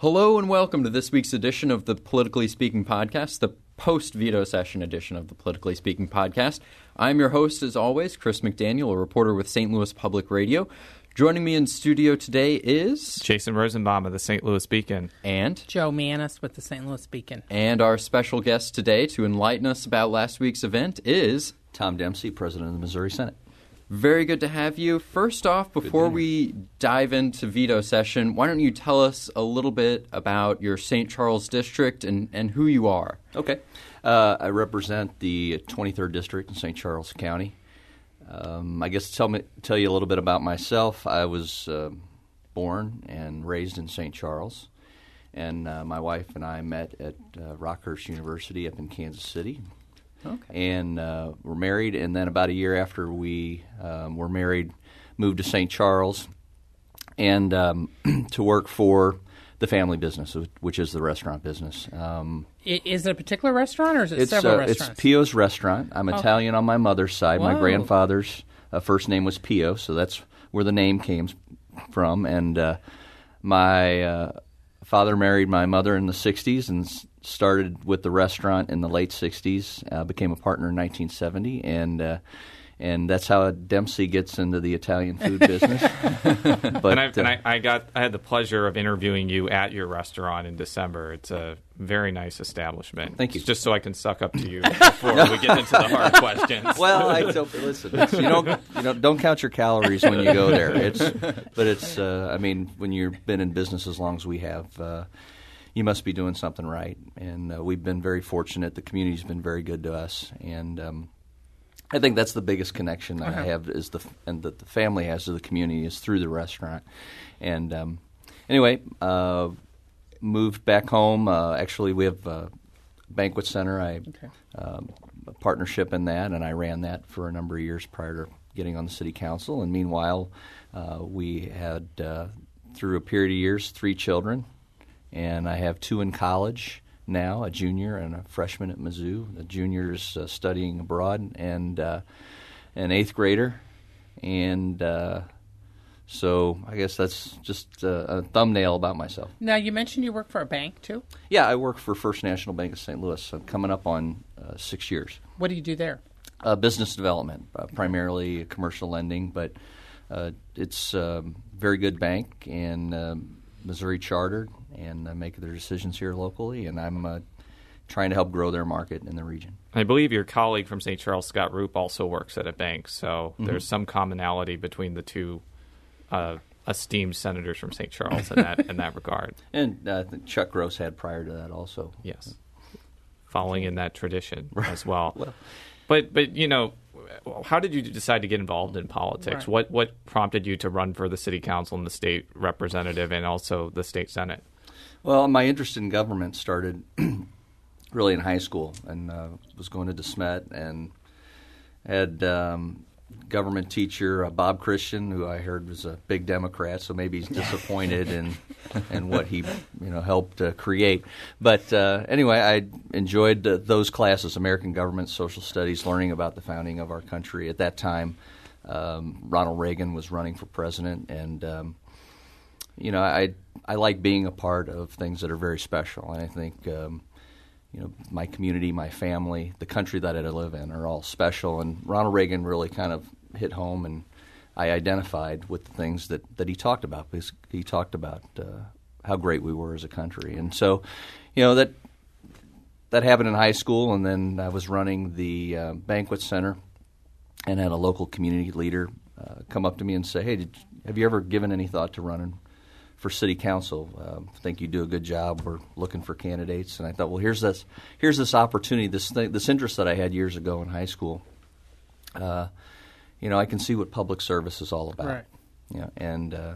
Hello and welcome to this week's edition of the Politically Speaking Podcast, the post veto session edition of the Politically Speaking Podcast. I'm your host, as always, Chris McDaniel, a reporter with St. Louis Public Radio. Joining me in studio today is Jason Rosenbaum of the St. Louis Beacon. and Jo Mannies with the St. Louis Beacon. and our special guest today to enlighten us about last week's event is Tom Dempsey, President of the Missouri Senate. Very good to have you. First off, before we dive into veto session, why don't you tell us a little bit about your St. Charles district and, and who you are? Okay. Uh, I represent the 23rd District in St. Charles County. Um, I guess tell me tell you a little bit about myself. I was uh, born and raised in St. Charles, and uh, my wife and I met at uh, Rockhurst University up in Kansas City. Okay. and uh, were married. And then about a year after we um, were married, moved to St. Charles and um, to work for the family business, which is the restaurant business. Um, Is it a particular restaurant or is it it's several uh, it's? Pio's restaurant. I'm Italian on my mother's side. My grandfather's uh, first name was Pio, so that's where the name came from. And uh, my uh, father married my mother in the '60s and started with the restaurant in the late '60s. Uh, became a partner in 1970, and uh, and that's how Dempsey gets into the Italian food business. but and I, uh, and I, I got I had the pleasure of interviewing you at your restaurant in December. It's a very nice establishment. Thank you. Just so I can suck up to you before we get into the hard questions. Well, I don't listen. You don't you know don't count your calories when you go there. It's but it's uh, I mean when you've been in business as long as we have, uh, you must be doing something right. And uh, we've been very fortunate. The community's been very good to us, and um, I think that's the biggest connection that I have is the and that the family has to the community is through the restaurant. And um, anyway, uh, moved back home. Uh, actually, we have a banquet center. I um, a partnership in that, and I ran that for a number of years prior to getting on the city council. And meanwhile, uh, we had uh, through a period of years three children, and I have two in college now, a junior and a freshman at Mizzou. The junior is uh, studying abroad, and uh, an eighth grader, and uh, so I guess that's just uh, a thumbnail about myself. now, you mentioned you work for a bank, too. Yeah, I work for First National Bank of St. Louis. I'm coming up on uh, six years. What do you do there? Uh, business development, uh, primarily commercial lending, but uh, it's a um, very good bank and Missouri chartered and uh, make their decisions here locally. And I'm uh, trying to help grow their market in the region. I believe your colleague from St. Charles, Scott Rupp, also works at a bank. So Mm-hmm. there's some commonality between the two uh, esteemed senators from St. Charles in that in that regard. And uh, Chuck Gross had prior to that also. Yes, following in that tradition as well. but but you know, how did you decide to get involved in politics? Right. What what prompted you to run for the city council and the state representative and also the state senate? Well, my interest in government started really in high school, and uh, was going to DeSmet and had um, government teacher uh, Bob Christian, who I heard was a big Democrat, so maybe he's disappointed in in what he you know helped uh, create. But uh, anyway, I enjoyed those classes: American government, social studies, learning about the founding of our country. At that time, um, Ronald Reagan was running for president, and um, you know, I I like being a part of things that are very special, and I think um, you know my community, my family, the country that I live in are all special. And Ronald Reagan really kind of hit home, and I identified with the things that that he talked about because he talked about uh, how great we were as a country, and so you know that that happened in high school, and then I was running the uh, banquet center and had a local community leader uh, come up to me and say, "Hey, did, have you ever given any thought to running for city council? Um, think you do a good job. We're looking for candidates." And I thought, well, here's this here's this opportunity, this thing, this interest that I had years ago in high school. Uh, you know, I can see what public service is all about. Right. You know, and uh,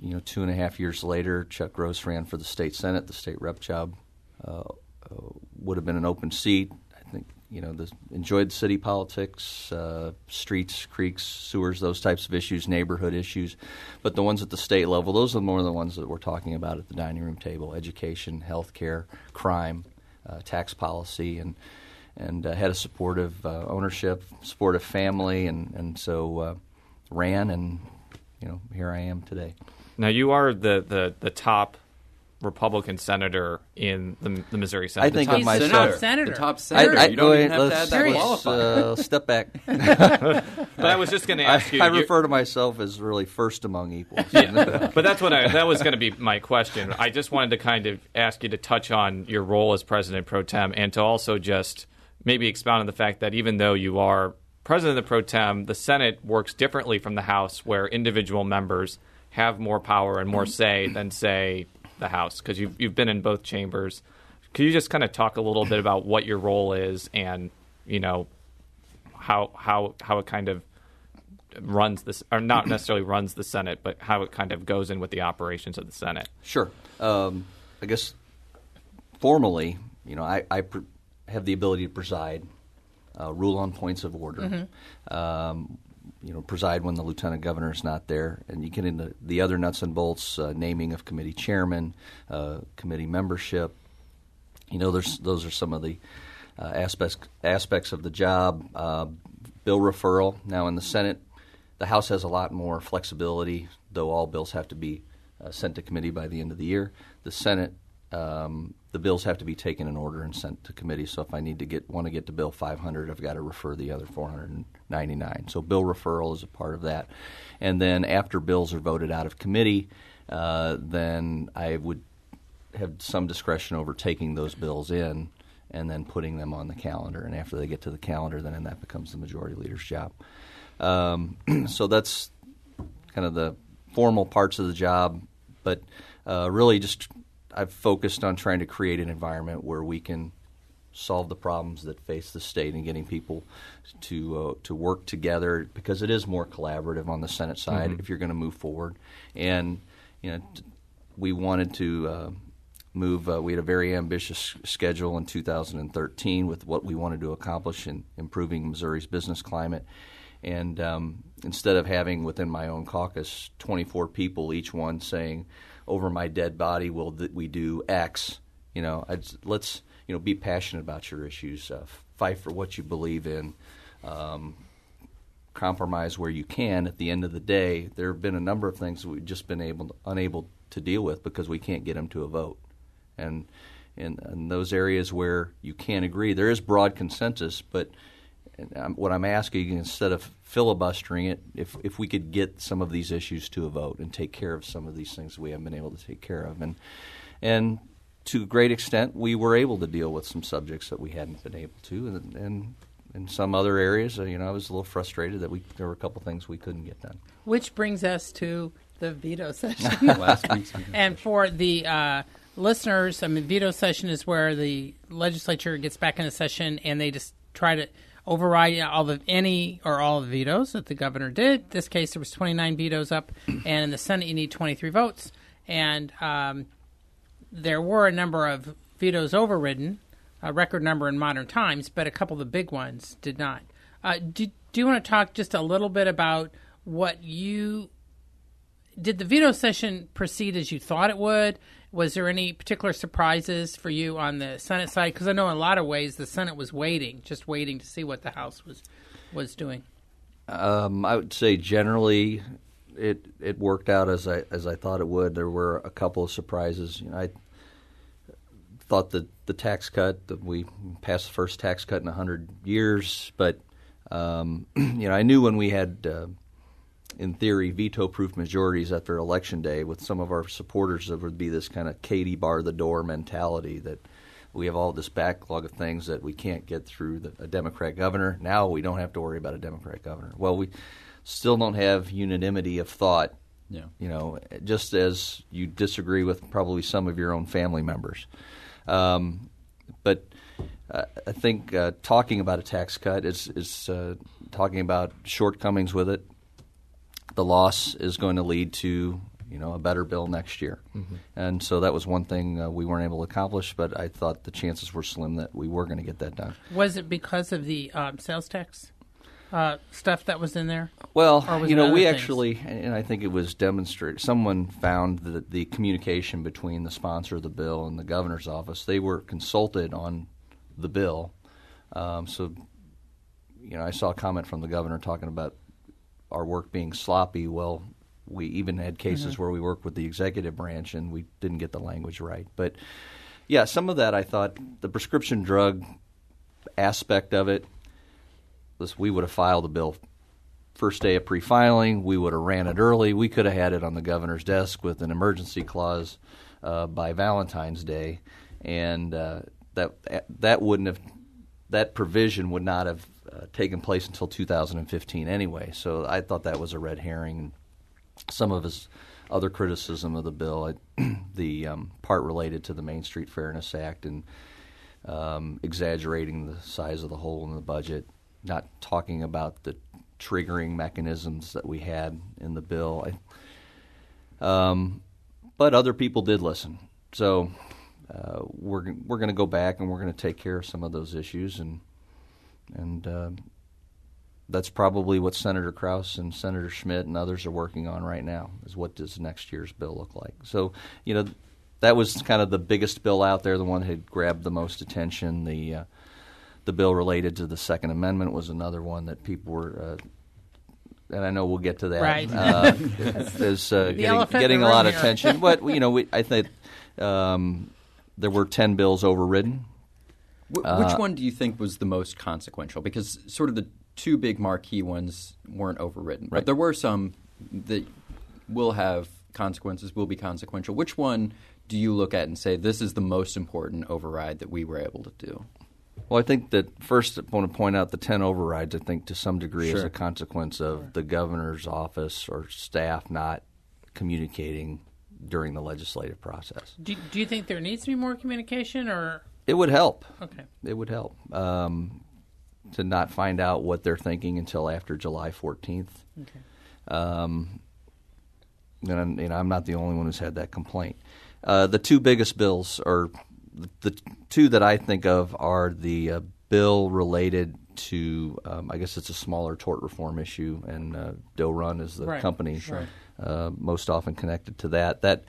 you know, two and a half years later, Chuck Gross ran for the state senate. The state rep job uh, uh, would have been an open seat. You know, the, enjoyed city politics, uh, streets, creeks, sewers, those types of issues, neighborhood issues. But the ones at the state level, those are more the ones that we're talking about at the dining room table: education, health care, crime, uh, tax policy, and and uh, had a supportive uh, ownership, supportive family, and and so uh, ran, and you know, here I am today. Now you are the the, the top Republican senator in the, the Missouri Senate. I The think top of He's myself- top senator. senator. The top senator. you don't wait, even have to let's- add that let's, qualifier. uh, step back. But I was just going to ask you. I you're- refer to myself as really first among equals. but that's what I that was going to be my question. I just wanted to kind of ask you to touch on your role as president pro tem and to also just maybe expound on the fact that even though you are president of the pro tem, the Senate works differently from the House, where individual members have more power and more say than say the House because you've you've been in both chambers. Could you just kind of talk a little bit about what your role is and you know how how how it kind of runs this or not necessarily runs the Senate, but how it kind of goes in with the operations of the Senate. Sure. Um, I guess formally, you know, I, I pr- have the ability to preside, uh, rule on points of order, um, you know, preside when the lieutenant governor is not there, and you get into the other nuts and bolts, uh, naming of committee chairman, uh, committee membership. You know, there's those are some of the uh, aspects aspects of the job. Uh, bill referral now in the Senate, the House has a lot more flexibility, though all bills have to be uh, sent to committee by the end of the year. The Senate, um, the bills have to be taken in order and sent to committee. So if I need to get want to get to Bill 500, I've got to refer the other 499. So bill referral is a part of that. And then after bills are voted out of committee, uh, then I would have some discretion over taking those bills in and then putting them on the calendar. And after they get to the calendar, then that becomes the majority leader's job. Um, so that's kind of the formal parts of the job, but uh, really just I've focused on trying to create an environment where we can solve the problems that face the state and getting people to uh, to work together because it is more collaborative on the Senate side if you're going to move forward. And you know, t- we wanted to uh, move. Uh, we had a very ambitious schedule in 2013 with what we wanted to accomplish in improving Missouri's business climate. And um, instead of having within my own caucus 24 people, each one saying, "Over my dead body, will th- we do X?" You know, I'd, let's you know be passionate about your issues, uh, fight for what you believe in, um, compromise where you can. At the end of the day, there have been a number of things that we've just been able unable to deal with because we can't get them to a vote, and in, in those areas where you can't agree, there is broad consensus, but I'm, what I'm asking instead of filibustering it, if if we could get some of these issues to a vote and take care of some of these things we haven't been able to take care of, and and to a great extent, we were able to deal with some subjects that we hadn't been able to, and, and in some other areas, uh, you know, I was a little frustrated that we there were a couple things we couldn't get done. Which brings us to the veto session. Last week's and for the uh, listeners, I mean, veto session is where the legislature gets back into session and they just try to override all the any or all of the vetoes that the governor did. this case, there was 29 vetoes up, and in the Senate, you need 23 votes. And um, there were a number of vetoes overridden, a record number in modern times, but a couple of the big ones did not. Uh, do, do you want to talk just a little bit about what you did the veto session proceed as you thought it would? Was there any particular surprises for you on the Senate side? Because I know in a lot of ways the Senate was waiting, just waiting to see what the House was was doing. Um, I would say generally, it it worked out as I as I thought it would. There were a couple of surprises. You know, I thought that the tax cut that we passed the first tax cut in hundred years, but um, you know, I knew when we had. Uh, in theory, veto-proof majorities after election day, with some of our supporters, there would be this kind of Katie bar the door mentality that we have all this backlog of things that we can't get through the, a Democrat governor. Now we don't have to worry about a Democrat governor. Well, we still don't have unanimity of thought. Yeah. You know, just as you disagree with probably some of your own family members. Um, but uh, I think uh, talking about a tax cut is, is uh, talking about shortcomings with it. The loss is going to lead to you know a better bill next year, mm-hmm. and so that was one thing uh, we weren't able to accomplish. But I thought the chances were slim that we were going to get that done. Was it because of the um, sales tax uh, stuff that was in there? Well, Or was you know, we things? actually, and I think it was demonstrated. Someone found that the communication between the sponsor of the bill and the governor's office. They were consulted on the bill, um, so you know, I saw a comment from the governor talking about our work being sloppy. Well, we even had cases where we worked with the executive branch and we didn't get the language right. But yeah, some of that I thought the prescription drug aspect of it, was we would have filed the bill first day of pre-filing. We would have ran it early. We could have had it on the governor's desk with an emergency clause uh, by Valentine's Day, and uh, that that wouldn't have that provision would not have uh, taken place until 2015 anyway. So I thought that was a red herring. Some of his other criticism of the bill, the um, part related to the Main Street Fairness Act and um, exaggerating the size of the hole in the budget, not talking about the triggering mechanisms that we had in the bill. I, um, but other people did listen. So uh, we're we're going to go back and we're going to take care of some of those issues and and uh, that's probably what Senator Kraus and Senator Schmitt and others are working on right now. Is what does next year's bill look like? So you know that was kind of the biggest bill out there, the one that had grabbed the most attention. The uh, the bill related to the Second Amendment was another one that people were. Uh, and I know we'll get to that. Right. Uh, is uh, getting, getting a lot of attention, but you know, we, I think um, there were ten bills overridden. Wh- Uh, which one do you think was the most consequential? Because sort of the two big marquee ones weren't overridden, but Right. there were some that will have consequences, will be consequential. Which one do you look at and say this is the most important override that we were able to do? Well, I think that first I want to point out the 10 overrides, I think to some degree is a consequence of the governor's office or staff not communicating during the legislative process. Do, do you think there needs to be more communication, or It would help. okay? It would help um, to not find out what they're thinking until after July 14th. Okay. Um, and I'm, you know, I'm not the only one who's had that complaint. Uh, the two biggest bills are the, the two that I think of are the uh, bill related to, um, I guess it's a smaller tort reform issue, and uh, Doe Run is the Right, company uh, most often connected to that. That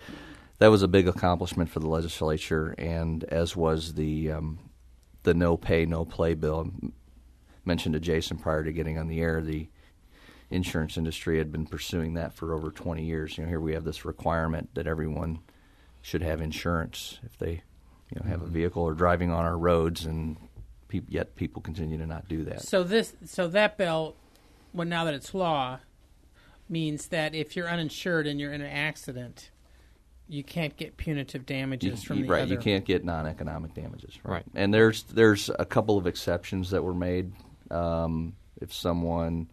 that was a big accomplishment for the legislature, and as was the um, the no pay no play bill. I mentioned to Jason prior to getting on the air the insurance industry had been pursuing that for over 20 years. You know, here we have this requirement that everyone should have insurance if they, you know, have a vehicle or driving on our roads, and pe- yet people continue to not do that. So this, so that bill, well, now that it's law, means that if you're uninsured and you're in an accident, you can't get punitive damages You- from you- the right, other. you can't get non-economic damages. Right. Right. and there's there's a couple of exceptions that were made. Um, if someone,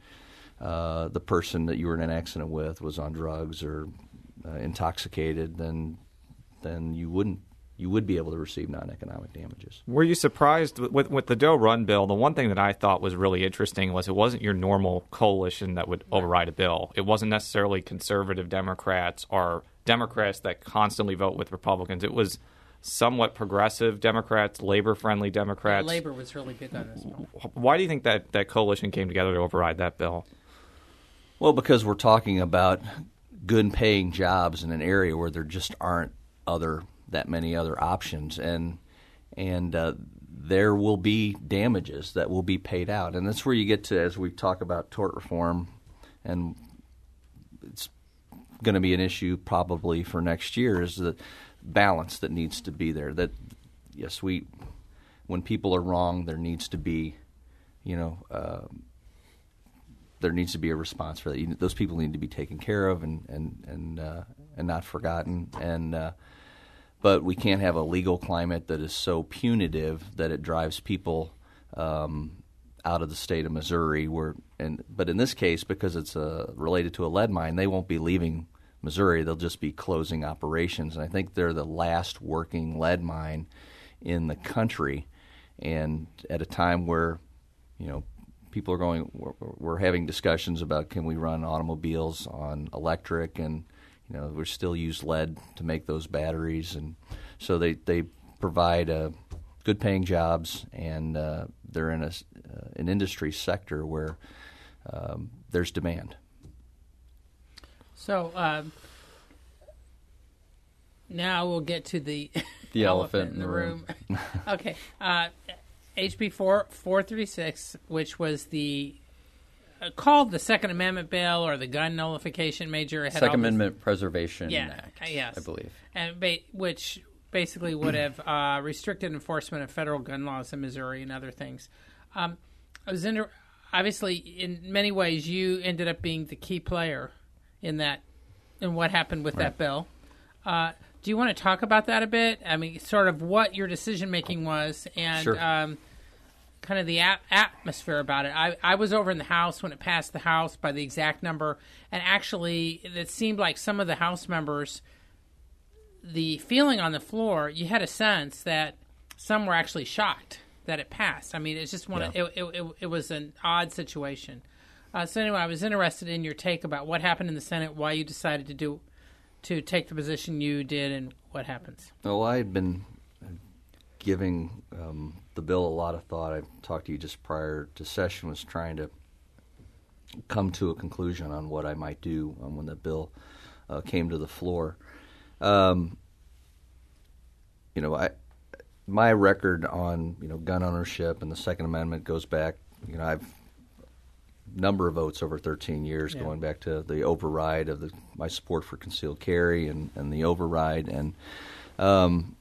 uh, the person that you were in an accident with, was on drugs or uh, intoxicated, then then you wouldn't you would be able to receive non-economic damages. Were you surprised with, with, with the Doe Run bill? The one thing that I thought was really interesting was it wasn't your normal coalition that would override a bill. It wasn't necessarily conservative Democrats or Democrats that constantly vote with Republicans. It was somewhat progressive Democrats, labor-friendly Democrats. Labor was really big on this bill. Why do you think that that coalition came together to override that bill? Well, because we're talking about good paying jobs in an area where there just aren't other that many other options, and and uh, there will be damages that will be paid out, and that's where you get to as we talk about tort reform, and it's going to be an issue probably for next year is the balance that needs to be there. That yes, we when people are wrong, there needs to be, you know. Uh, there needs to be a response for that. Those people need to be taken care of and and and uh, and not forgotten. And uh, but we can't have a legal climate that is so punitive that it drives people um, out of the state of Missouri. Where and but in this case, because it's uh, related to a lead mine, they won't be leaving Missouri. They'll just be closing operations. And I think they're the last working lead mine in the country. And at a time where you know people are going we're, we're having discussions about can we run automobiles on electric and you know we still use lead to make those batteries and so they they provide uh, good paying jobs and uh, they're in a uh, an industry sector where um, there's demand So um, now we'll get to the The elephant in the room. okay, uh, HB four four thirty six, which was the uh, called the Second Amendment bill or the gun nullification major. It had all Second Amendment Preservation Yeah, Act, uh, yes. I believe. and ba- which basically would have uh, restricted enforcement of federal gun laws in Missouri and other things. Um, I was inter- obviously in many ways you ended up being the key player in that in what happened with that bill. Uh, do you want to talk about that a bit? I mean, sort of what your decision making was and. Sure. Um, kind of the ap- atmosphere about it. I, I was over in the House when it passed the House by the exact number, and actually, it seemed like some of the House members, the feeling on the floor, you had a sense that some were actually shocked that it passed. I mean, it's just one. Yeah. It, it, it, it was an odd situation. Uh, so anyway, I was interested in your take about what happened in the Senate, why you decided to do to take the position you did, and what happens. Well, I had been giving um, the bill a lot of thought. I talked to you just prior to session, was trying to come to a conclusion on what I might do um, when the bill uh, came to the floor. Um, you know, I my record on you know gun ownership and the Second Amendment goes back. You know, I've number of votes over 13 years, Yeah. going back to the override of the, my support for concealed carry and, and the override, and um,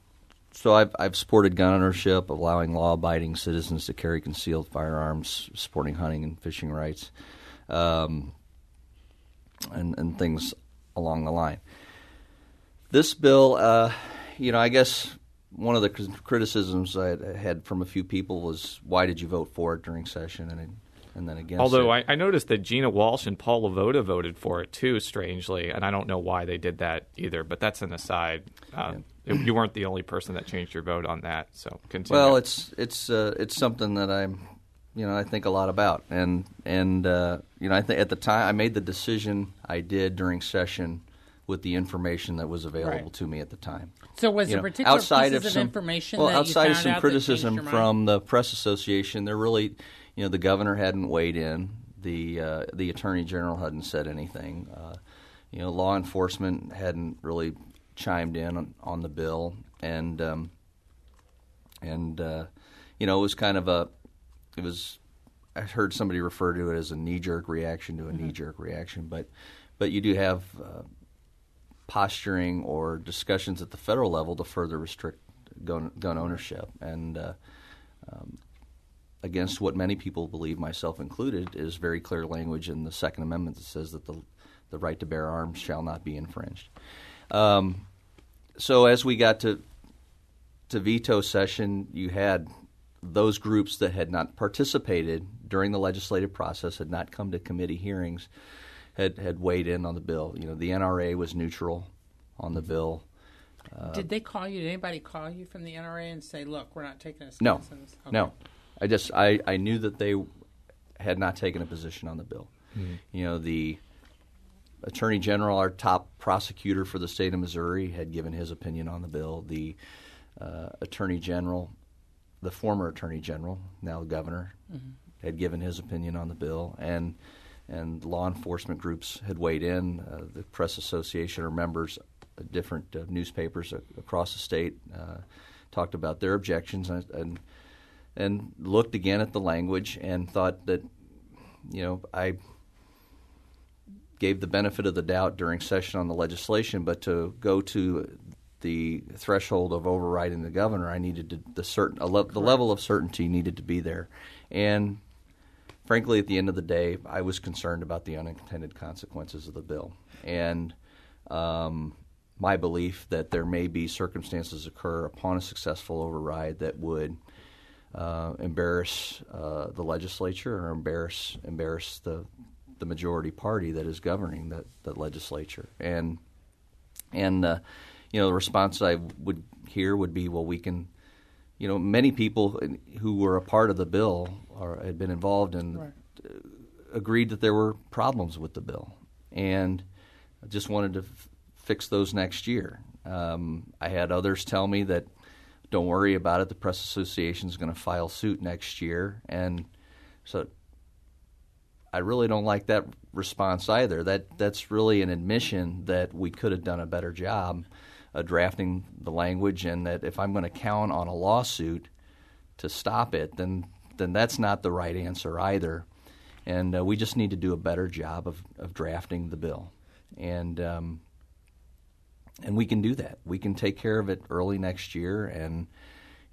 so I've, I've supported gun ownership, allowing law-abiding citizens to carry concealed firearms, supporting hunting and fishing rights, um, and, and things along the line. This bill, uh, you know, I guess one of the criticisms I had- from a few people was, why did you vote for it during session and and then against Although it? I, I noticed that Gina Walsh and Paul LeVota voted for it too, strangely, and I don't know why they did that either. But that's an aside. Uh, it- you weren't the only person that changed your vote on that. So continue. Well, it's it's uh, it's something that I'm, you know, I think a lot about, and and uh, you know, I think at the time I made the decision I did during session with the information that was available Right. to me at the time. So, was You there know, particular outside pieces of of, some, information well, that you outside of some out criticism from the press association, there really, you know, the governor hadn't weighed in, the uh, the attorney general hadn't said anything, uh, you know, law enforcement hadn't really chimed in on, on the bill, and um, and uh, you know, it was kind of a, it was. I heard somebody refer to it as a knee jerk reaction to a knee jerk reaction, but but you do have uh, posturing or discussions at the federal level to further restrict gun, gun ownership, and uh, um, against what many people believe, myself included, is very clear language in the Second Amendment that says that the the right to bear arms shall not be infringed. Um, so as we got to to veto session, you had those groups that had not participated during the legislative process, had not come to committee hearings, had had weighed in on the bill. You know, the NRA was neutral on the bill. Uh, Did they call you? Did anybody call you from the NRA and say, "Look, we're not taking a stance No, on this"? Okay. no. I just I, I knew that they had not taken a position on the bill. Hmm. You know, the attorney general, our top prosecutor for the state of Missouri, had given his opinion on the bill. The uh, attorney general, the former attorney general, now the governor, mm-hmm. had given his opinion on the bill, and and law enforcement groups had weighed in. Uh, the press association or members, of different uh, newspapers across the state, uh, talked about their objections and. and and looked again at the language and thought that, you know, I gave the benefit of the doubt during session on the legislation, but to go to the threshold of overriding the governor, I needed to, the certain a le- the level of certainty needed to be there, and frankly, at the end of the day, I was concerned about the unintended consequences of the bill, and um, my belief that there may be circumstances occur upon a successful override that would uh, embarrass uh, the legislature or embarrass embarrass the the majority party that is governing that the legislature. And and uh, you know the response I would hear would be, well, we can. You know, many people who were a part of the bill or had been involved in Right. agreed that there were problems with the bill, and just wanted to f- fix those next year. Um, I had others tell me that don't worry about it. The press association is going to file suit next year, and so I really don't like that response either. That that's really an admission that we could have done a better job of drafting the language, and that if I'm going to count on a lawsuit to stop it, then then that's not the right answer either. and uh, we just need to do a better job of, of drafting the bill, and um, and we can do that. We can take care of it early next year, and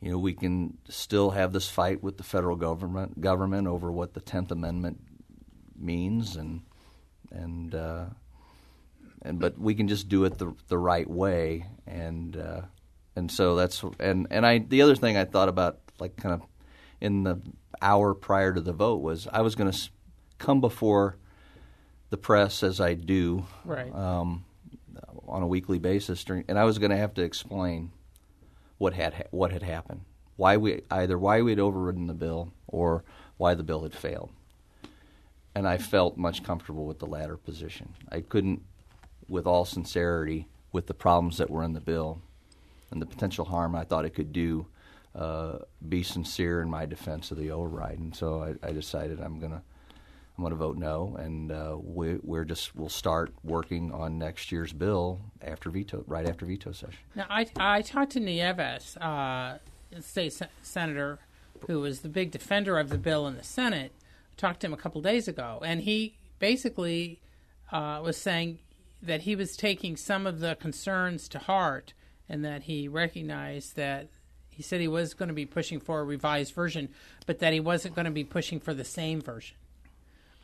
you know we can still have this fight with the federal government government over what the Tenth Amendment means, and and uh, and but we can just do it the the right way, and uh, and so that's and and I the other thing I thought about like kind of in the hour prior to the vote was I was going to come before the press as I do Right. um, on a weekly basis, during, and I was going to have to explain what had ha- what had happened, why we either why we had overridden the bill or why the bill had failed. And I felt much comfortable with the latter position. I couldn't, with all sincerity, with the problems that were in the bill and the potential harm I thought it could do, uh, be sincere in my defense of the override. And so I, I decided I'm gonna I'm to vote no, and uh, we, we're just we'll start working on next year's bill after veto, right after veto session. Now, I, I talked to Nieves, uh, state se- senator, who was the big defender of the bill in the Senate. Talked to him a couple days ago, and he basically uh, was saying that he was taking some of the concerns to heart, and that he recognized that he said he was going to be pushing for a revised version, but that he wasn't going to be pushing for the same version,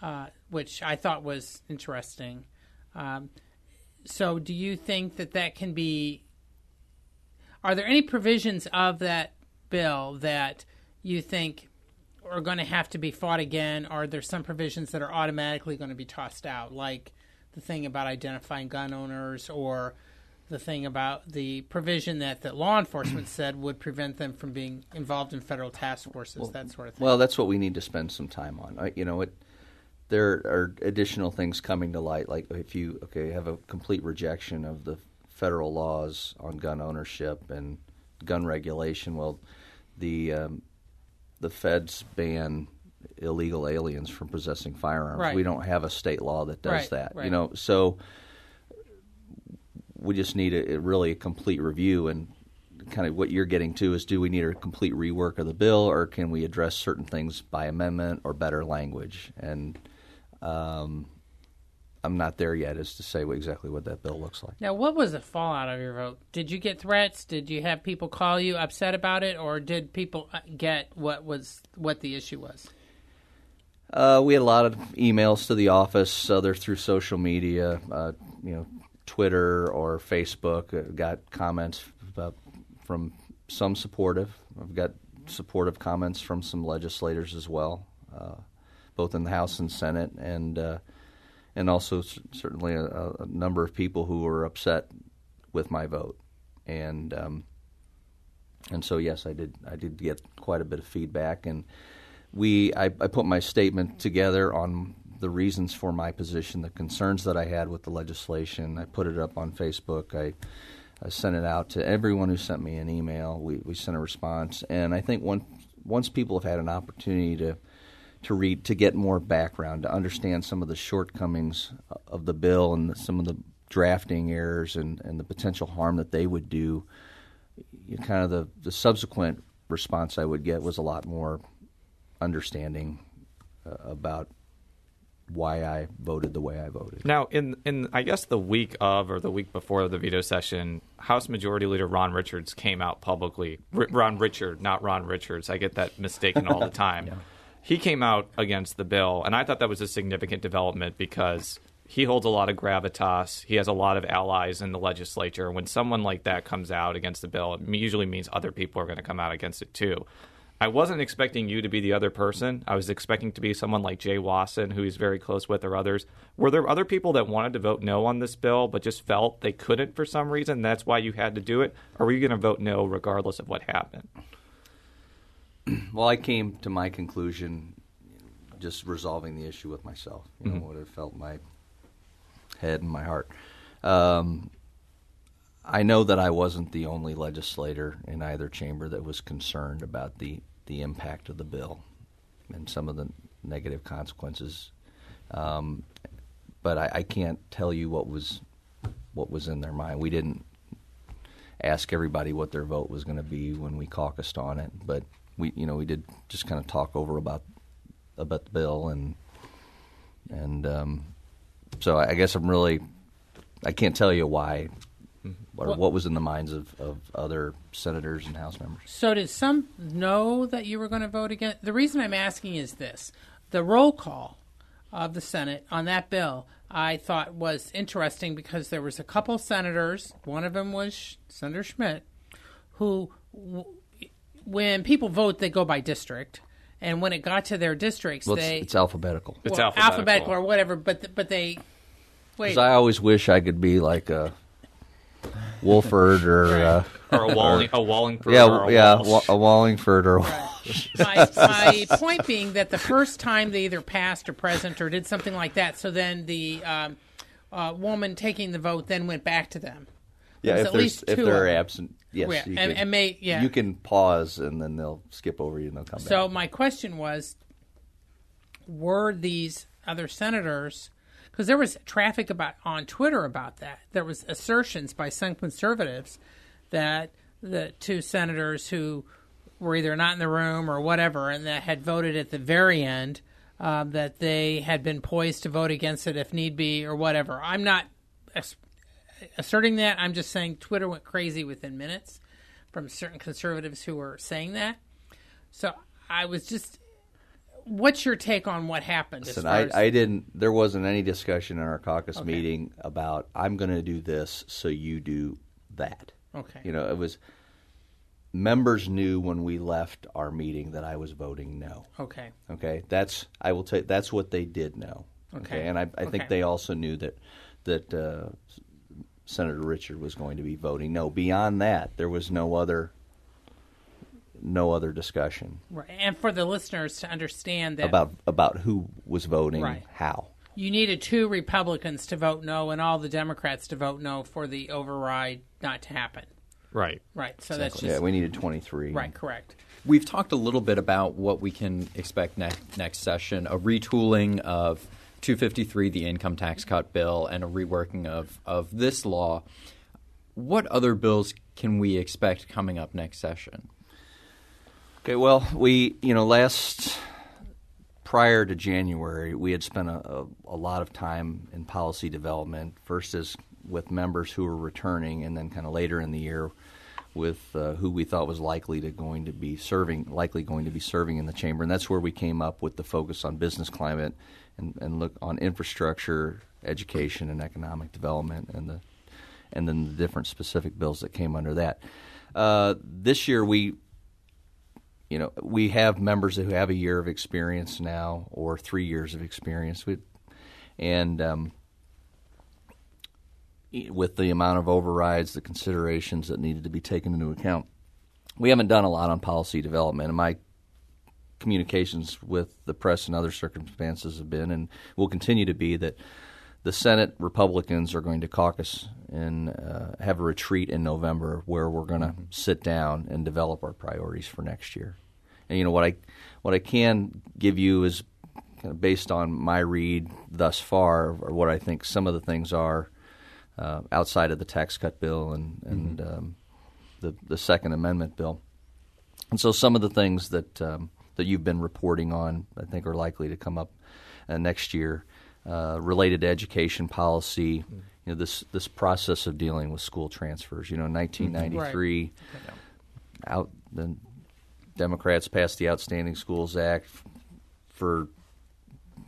uh, which I thought was interesting. Um, so, do you think that that can be are there any provisions of that bill that you think are going to have to be fought again? Are there some provisions that are automatically going to be tossed out, like the thing about identifying gun owners, or the thing about the provision that, that law enforcement said would prevent them from being involved in federal task forces, that sort of thing? Well, that's what we need to spend some time on. I, you know, it, there are additional things coming to light, like if you okay have a complete rejection of the federal laws on gun ownership and gun regulation. Well, the um, the feds ban illegal aliens from possessing firearms. Right. We don't have a state law that does Right, that. right. You know, so we just need a, a really a complete review and kind of what you're getting to is do we need a complete rework of the bill or can we address certain things by amendment or better language and um, I'm not there yet as to say what, exactly what that bill looks like. Now, what was the fallout of your vote? Did you get threats? Did you have people call you upset about it, or did people uh, get what was what the issue was? Uh, we had a lot of emails to the office, other through social media, uh, you know, Twitter or Facebook. Uh, got comments about, from some supportive. I've got supportive comments from some legislators as well, uh, both in the House and Senate, and uh, and also c- certainly a, a number of people who were upset with my vote, and um, and so yes, I did I did get quite a bit of feedback, and we I, I put my statement together on the reasons for my position, the concerns that I had with the legislation. I put it up on Facebook. I, I sent it out to everyone who sent me an email. We we sent a response, and I think once once people have had an opportunity to to read to get more background to understand some of the shortcomings of the bill and some of the drafting errors and, and the potential harm that they would do you kind of the, the subsequent response I would get was a lot more understanding uh, about why I voted the way I voted. Now, in in I guess the week of or the week before the veto session, House Majority Leader Ron Richards came out publicly. R- Ron Richard, not Ron Richards. I get that mistaken all the time. He came out against the bill, and I thought that was a significant development because he holds a lot of gravitas. He has a lot of allies in the legislature. When someone like that comes out against the bill, it usually means other people are going to come out against it too. I wasn't expecting you to be the other person. I was expecting to be someone like Jay Wasson, who he's very close with, or others. Were there other people that wanted to vote no on this bill, but just felt they couldn't for some reason? That's why you had to do it? Or were you going to vote no regardless of what happened? Well, I came to my conclusion just resolving the issue with myself. You know what it felt my head and my heart. Um, I know that I wasn't the only legislator in either chamber that was concerned about the, the impact of the bill and some of the negative consequences. Um, but I, I can't tell you what was what was in their mind. We didn't ask everybody what their vote was going to be when we caucused on it, but we you know we did just kind of talk over about about the bill and and um, so I guess I'm really I can't tell you why. Or Well- what was in the minds of, of other senators and House members? So did some know that you were going to vote again? The reason I'm asking is this: the roll call of the Senate on that bill, I thought was interesting because there was a couple senators. One of them was Senator Schmitt, who, when people vote, they go by district, and when it got to their districts, Well, they it's, it's alphabetical. It's well, alphabetical. or whatever. But th- but they wait. 'Cause I always wish I could be like a Wolford or uh, or a Walling, a Wallingford, yeah, or a yeah, Walsh. A Wallingford or my, my point being that the first time they either passed or present or did something like that, so then the um, uh, woman taking the vote then went back to them. yeah. If at least if two they're absent, yes, Yeah, you and- can, and may- yeah. you can pause and then they'll skip over you and they'll come So back. So my question was, were these other senators? Because there was traffic about on Twitter about that. There was assertions by some conservatives that the two senators who were either not in the room or whatever, and that had voted at the very end, um, that they had been poised to vote against it if need be or whatever. I'm not as- asserting that. I'm just saying Twitter went crazy within minutes from certain conservatives who were saying that. So I was just, what's your take on what happened? Listen, I, as- I didn't. There wasn't any discussion in our caucus meeting about I'm going to do this, so you do that. okay, You know, it was members knew when we left our meeting that I was voting no. okay, Okay, that's I will tell you, that's what they did know. Okay, Okay. and I, I think Okay. they also knew that that uh, Senator Richard was going to be voting no. Beyond that, there was no other no other discussion right. And for the listeners to understand that about about who was voting Right. how. you needed two Republicans to vote no and all the Democrats to vote no for the override not to happen. right. Right. So that's just Yeah, we needed twenty three. right. Correct. We've talked a little bit about what we can expect next next session: a retooling of 253, the income tax cut bill, and a reworking of of this law. What other bills can we expect coming up next session? Okay, well, we, you know, last prior to January, we had spent a, a, a lot of time in policy development. First, as with members who were returning, and then kind of later in the year with uh, who we thought was likely to going to be serving, likely going to be serving in the chamber, and that's where we came up with the focus on business climate and, and look on infrastructure, education, and economic development, and the and then the different specific bills that came under that. Uh, this year, we you know, we have members who have a year of experience now or three years of experience with, and um, with the amount of overrides, the considerations that needed to be taken into account, we haven't done a lot on policy development. And my communications with the press and other circumstances have been, and will continue to be, that the Senate Republicans are going to caucus and uh, have a retreat in November where we're going to sit down and develop our priorities for next year. And you know what I what I can give you is kind of based on my read thus far, or what I think some of the things are uh, outside of the tax cut bill and and um, the the Second Amendment bill. And so some of the things that um, that you've been reporting on, I think, are likely to come up uh, next year, uh, related to education policy. You know, this this process of dealing with school transfers. You know, in 1993, out the Democrats passed the Outstanding Schools Act for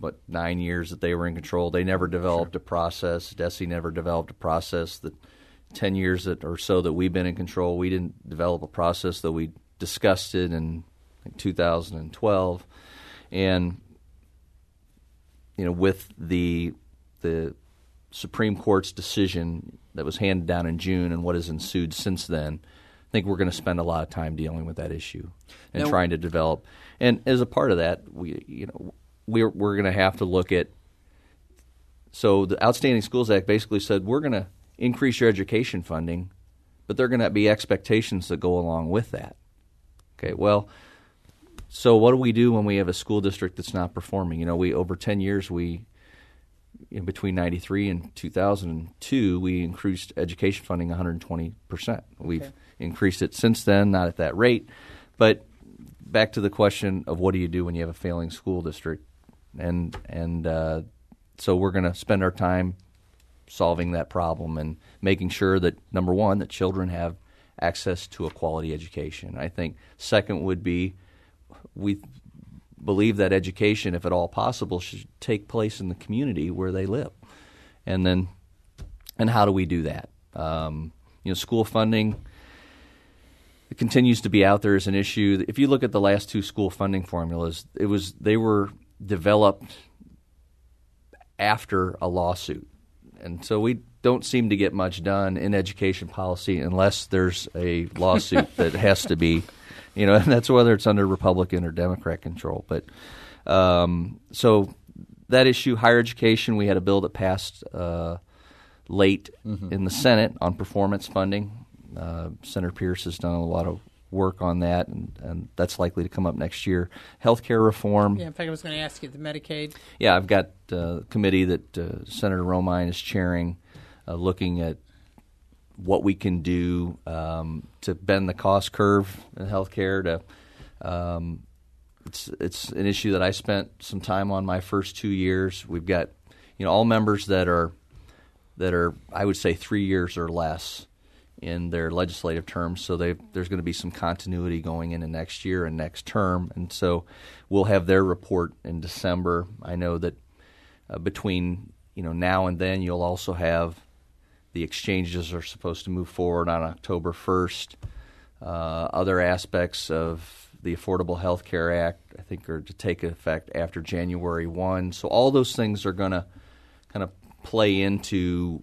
what nine years that they were in control. They never developed a process. Desi never developed a process. That ten years that or so that we've been in control, we didn't develop a process. Though we discussed it in like 2012, and you know with the the Supreme Court's decision that was handed down in June and what has ensued since then, I think we're going to spend a lot of time dealing with that issue and Now- trying to develop. And as a part of that, we you know we're we're going to have to look at. So the Outstanding Schools Act basically said we're going to increase your education funding, but there are going to be expectations that go along with that. Okay, well, so what do we do when we have a school district that's not performing? You know, we over ten years we in between 93 and 2002, we increased education funding 120%. We've increased it since then, not at that rate. But back to the question of what do you do when you have a failing school district? And, and uh, so we're going to spend our time solving that problem and making sure that number one that children have access to a quality education. I think second would be we believe that education, if at all possible, should take place in the community where they live, and then and how do we do that? Um, you know, school funding it continues to be out there as an issue. If you look at the last two school funding formulas, it was they were developed after a lawsuit, and so we don't seem to get much done in education policy unless there's a lawsuit that has to be, you know, and that's whether it's under Republican or Democrat control. But um, so that issue, higher education, we had a bill that passed uh, late mm-hmm. in the Senate on performance funding. Uh, Senator Pearce has done a lot of work on that, and, and that's likely to come up next year. Healthcare reform. Yeah, in fact, I was going to ask you the Medicaid. Yeah, I've got uh, a committee that uh, Senator Romine is chairing, uh, looking at what we can do um, to bend the cost curve in healthcare. To um, it's it's an issue that I spent some time on my first two years. We've got you know all members that are that are I would say three years or less in their legislative terms. So there's going to be some continuity going into next year and next term. And so we'll have their report in December. I know that uh, between you know now and then you'll also have the exchanges are supposed to move forward on October 1st. Uh, other aspects of the Affordable Health Care Act, I think, are to take effect after January 1. So all those things are going to kind of play into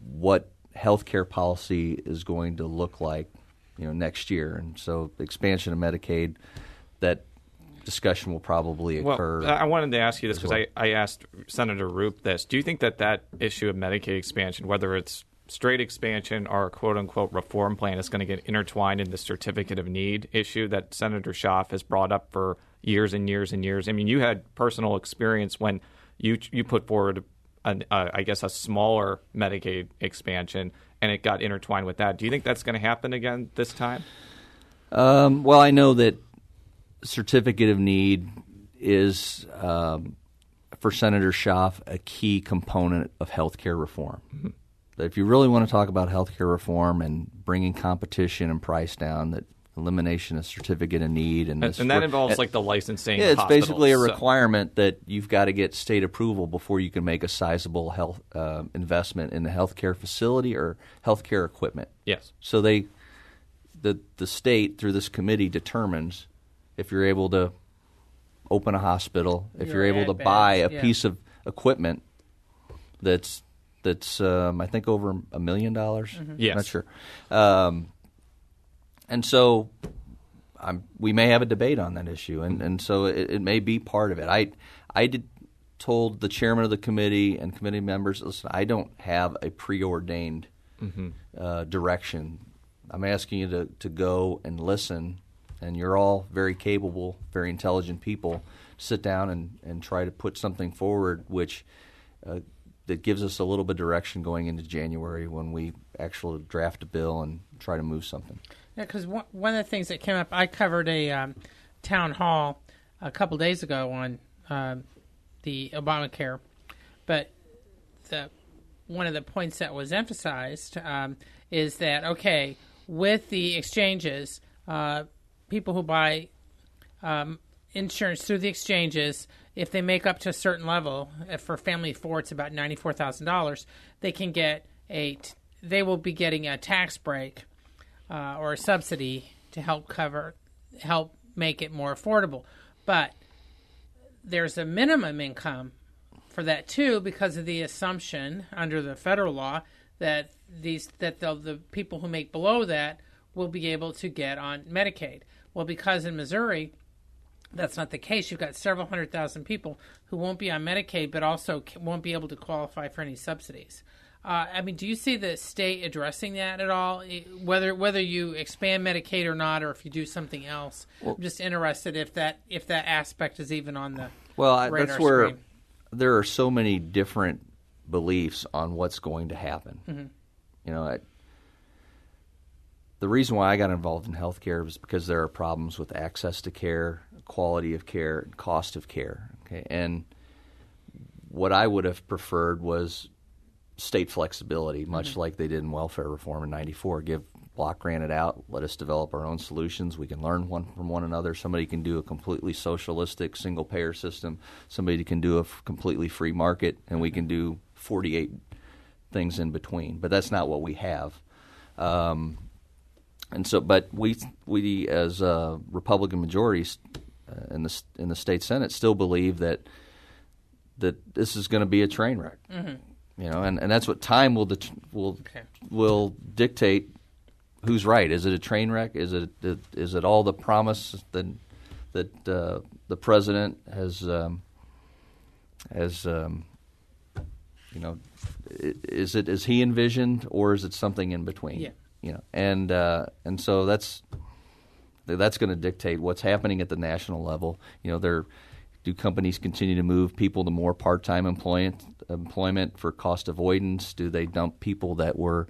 what healthcare policy is going to look like, you know, next year. And so, expansion of Medicaid, that discussion will probably occur. Well, I wanted to ask you this because well. I, I asked Senator Rupp this. Do you think that that issue of Medicaid expansion, whether it's straight expansion or quote unquote reform plan, is going to get intertwined in the certificate of need issue that Senator Schaaf has brought up for years and years and years? I mean, you had personal experience when you you put forward an, uh, I guess, a smaller Medicaid expansion, and it got intertwined with that. Do you think that's going to happen again this time? Um, well, I know that certificate of need is um, for Senator Schaaf a key component of health care reform. Mm-hmm. If you really want to talk about health care reform and bringing competition and price down, that elimination of certificate of need, and, and, and that involves and, like the licensing. Yeah, it's basically a so. requirement that you've got to get state approval before you can make a sizable health uh, investment in a healthcare facility or healthcare equipment. Yes. So they, the the state through this committee determines if you're able to open a hospital, if you're, you're able to beds, buy a yeah. piece of equipment that's that's um, I think over a million dollars. Mm-hmm. Yes. not sure. Um, and so I'm, we may have a debate on that issue, and, and so it, it may be part of it. I I did told the chairman of the committee and committee members, listen, I don't have a preordained mm-hmm. uh, direction. I'm asking you to, to go and listen, and you're all very capable, very intelligent people. Sit down and, and try to put something forward which uh, that gives us a little bit of direction going into January when we actually draft a bill and try to move something. Yeah, because one, one of the things that came up, I covered a um, town hall a couple days ago on um, the Obamacare, but the one of the points that was emphasized um, is that okay, with the exchanges, uh, people who buy um, insurance through the exchanges, if they make up to a certain level, for family four, it's about ninety four thousand dollars. They can get a, they will be getting a tax break uh, or a subsidy to help cover, help make it more affordable. But there's a minimum income for that too, because of the assumption under the federal law that these that the people who make below that will be able to get on Medicaid. Well, because in Missouri, that's not the case. You've got several hundred thousand people who won't be on Medicaid, but also won't be able to qualify for any subsidies. Uh, I mean, do you see the state addressing that at all? Whether whether you expand Medicaid or not, or if you do something else, well, I'm just interested if that if that aspect is even on the well. That's where screen. there are so many different beliefs on what's going to happen. Mm-hmm. You know, the reason why I got involved in healthcare was because there are problems with access to care, quality of care, and cost of care. Okay, and what I would have preferred was state flexibility, much like they did in welfare reform in '94. Give block grant it out, let us develop our own solutions. We can learn one from one another. Somebody can do a completely socialistic single payer system. Somebody can do a f- completely free market, and we can do 48 things in between. But that's not what we have. Um, and so, but we we as uh, Republican majorities in the in the state Senate still believe that that this is going to be a train wreck. Mm-hmm. You know, and, and that's what time will det- will Okay. will dictate who's right. Is it a train wreck? Is it is it all the promise that that uh, the president has um, has um, you know is it as he envisioned or is it something in between? Yeah. You know, and uh, and so that's that's going to dictate what's happening at the national level. You know, there do companies continue to move people to more part-time employment employment for cost avoidance? Do they dump people that were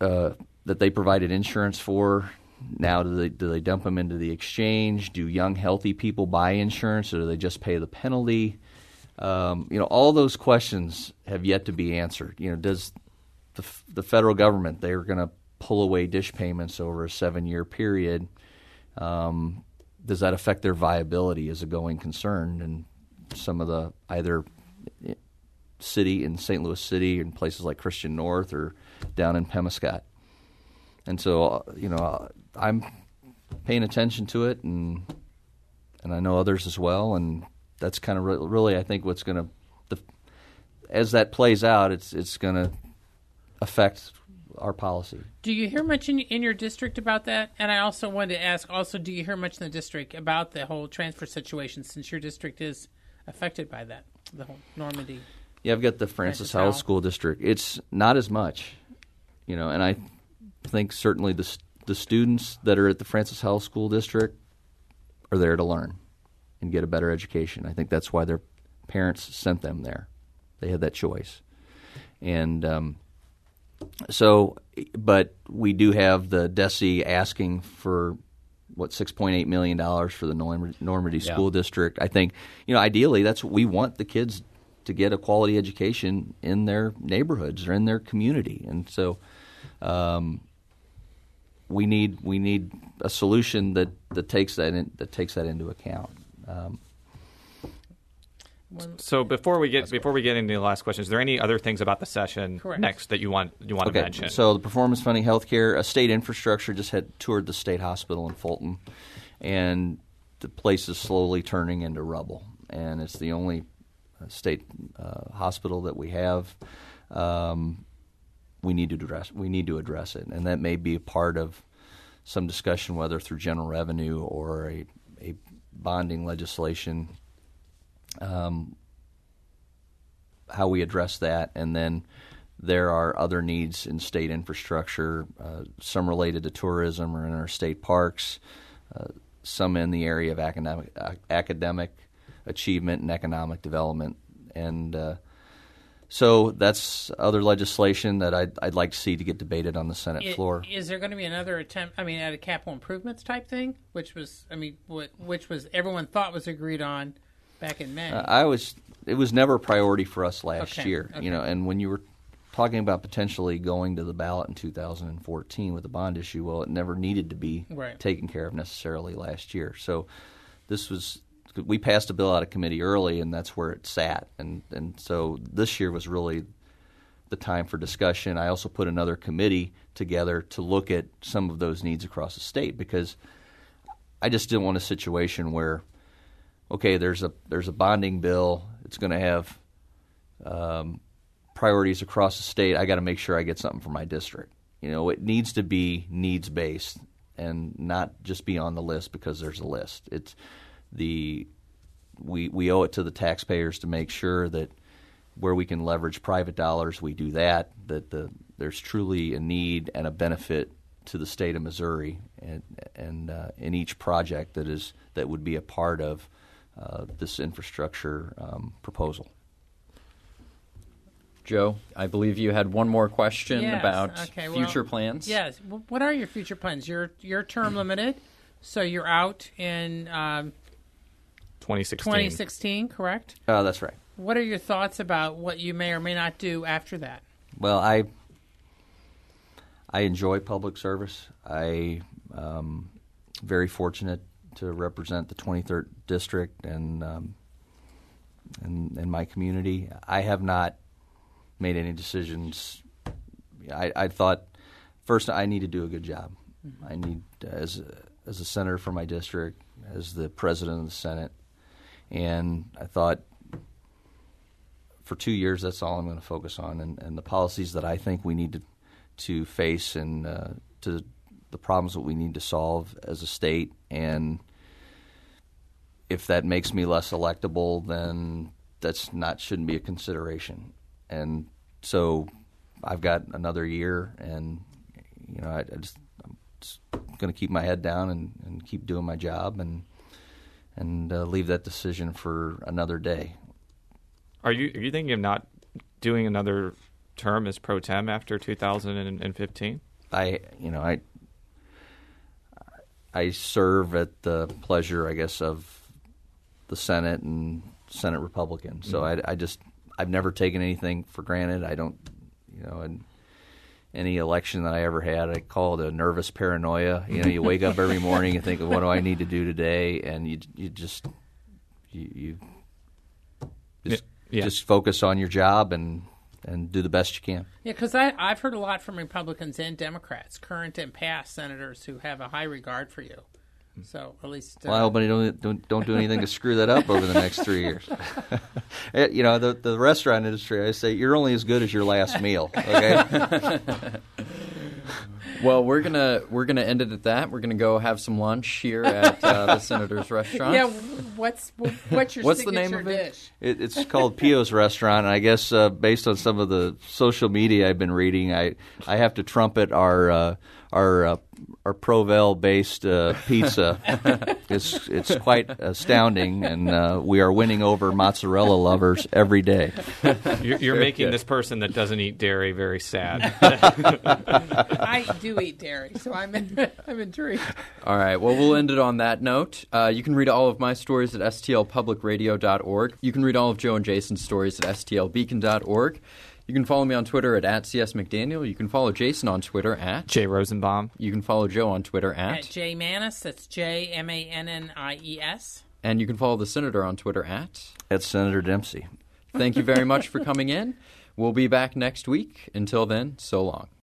uh, that they provided insurance for? Now, do they do they dump them into the exchange? Do young healthy people buy insurance, or do they just pay the penalty? Um, you know, all those questions have yet to be answered. You know, does the, the federal government they're going to pull away DSH payments over a seven-year period? Um, does that affect their viability as a going concern? And some of the either city in St. Louis City and places like Christian North or down in Pemiscot. And so, uh, you know, uh, I'm paying attention to it, and and I know others as well. And that's kind of re- really, I think, what's going to, as that plays out, it's it's going to affect our policy. Do you hear much in, in your district about that? And I also wanted to ask, also, do you hear much in the district about the whole transfer situation since your district is affected by that, the whole Normandy? Yeah, I've got the Francis Francis Howell. School District. It's not as much, you know, and I think certainly the the students that are at the Francis Howell School District are there to learn and get a better education. I think that's why their parents sent them there. They had that choice, and um, so, but we do have the DESE asking for what six point eight million dollars for the Norm- Normandy Yeah. School District. I think you know ideally that's what we want the kids to get a quality education in their neighborhoods or in their community, and so um, we need we need a solution that, that takes that in, that takes that into account. Um, So before we get before we get into the last question, is there any other things about the session Correct. next that you want you want to Okay, mention? so the performance funding healthcare, uh, state infrastructure just had toured the state hospital in Fulton, and the place is slowly turning into rubble, and it's the only uh, state uh, hospital that we have. Um, we need to address we need to address it, and that may be a part of some discussion, whether through general revenue or a, a bonding legislation um, how we address that, and then there are other needs in state infrastructure, uh, some related to tourism or in our state parks, uh, some in the area of academic uh, academic achievement and economic development, and uh, so that's other legislation that I'd, I'd like to see to get debated on the Senate I- floor. Is there going to be another attempt? I mean, at a capital improvements type thing, which was, I mean, what, which was everyone thought was agreed on back in May. Uh, I was. It was never a priority for us last Okay, year. okay. You know, and when you were talking about potentially going to the ballot in 2014 with the bond issue, well, it never needed to be Right. taken care of necessarily last year. So this was. We passed a bill out of committee early, and that's where it sat. And and so this year was really the time for discussion. I also put another committee together to look at some of those needs across the state because I just didn't want a situation where okay, there's a there's a bonding bill. It's going to have um, priorities across the state. I got to make sure I get something for my district. You know, it needs to be needs based and not just be on the list because there's a list. It's the we we owe it to the taxpayers to make sure that where we can leverage private dollars, we do that. That the there's truly a need and a benefit to the state of Missouri, and and uh, in each project that is that would be a part of uh, this infrastructure um, proposal. Jo, I believe you had one more question Yes, about okay, well, future plans. Yes. Wh- What are your future plans? You're you're term limited, so you're out in um, 2016. 2016, correct? Uh, that's right. What are your thoughts about what you may or may not do after that? Well, I I enjoy public service. I um, very fortunate to represent the 23rd district and um, in, in my community. I have not made any decisions. I, I thought first I need to do a good job. I need as a, as a senator for my district, as the president of the Senate, and I thought for two years that's all I'm going to focus on, and, and the policies that I think we need to to face and uh, to the problems that we need to solve as a state, and if that makes me less electable, then that's not shouldn't be a consideration. And so I've got another year, and you know I, I just I'm just going to keep my head down and, and keep doing my job, and and uh, leave that decision for another day. Are you are you thinking of not doing another term as pro tem after 2015? I you know I I serve at the pleasure, I guess, of the Senate and Senate Republican. So mm-hmm. I, I just I've never taken anything for granted. I don't, you know, and any election that I ever had, I call it a nervous paranoia. You know, you wake up every morning and think, what do I need to do today? And you you just you, you just, Yeah. just focus on your job and and do the best you can. Yeah, because I've heard a lot from Republicans and Democrats, current and past senators, who have a high regard for you. So at least, uh, Well, I hope you don't, don't don't do anything to screw that up over the next three years. Eh, you know, the the restaurant industry. I say you're only as good as your last meal. Okay. Well, we're gonna we're gonna end it at that. We're gonna go have some lunch here at uh, the senator's restaurant. yeah. What's what's your What's the name of it? dish? It, it's called Pio's Restaurant, and I guess uh, based on some of the social media I've been reading, I I have to trumpet our uh, our uh, our Provel based uh, pizza. it's it's quite astounding, and uh, we are winning over mozzarella lovers every day. You're, you're making good. this person that doesn't eat dairy very sad. I do eat dairy, so I'm in, I'm intrigued. All right. Well, we'll end it on that note. Uh, you can read all of my stories at stlpublicradio.org. You can read all of Jo and Jason's stories at stlbeacon.org. You can follow me on Twitter at, at csmcdaniel. You can follow Jason on Twitter at. Jay Rosenbaum. You can follow Jo on Twitter At at. J Mannies, that's J M A N N I E S. And you can follow the senator on Twitter at. That's Senator Dempsey. Thank you very much for coming in. We'll be back next week. Until then, so long.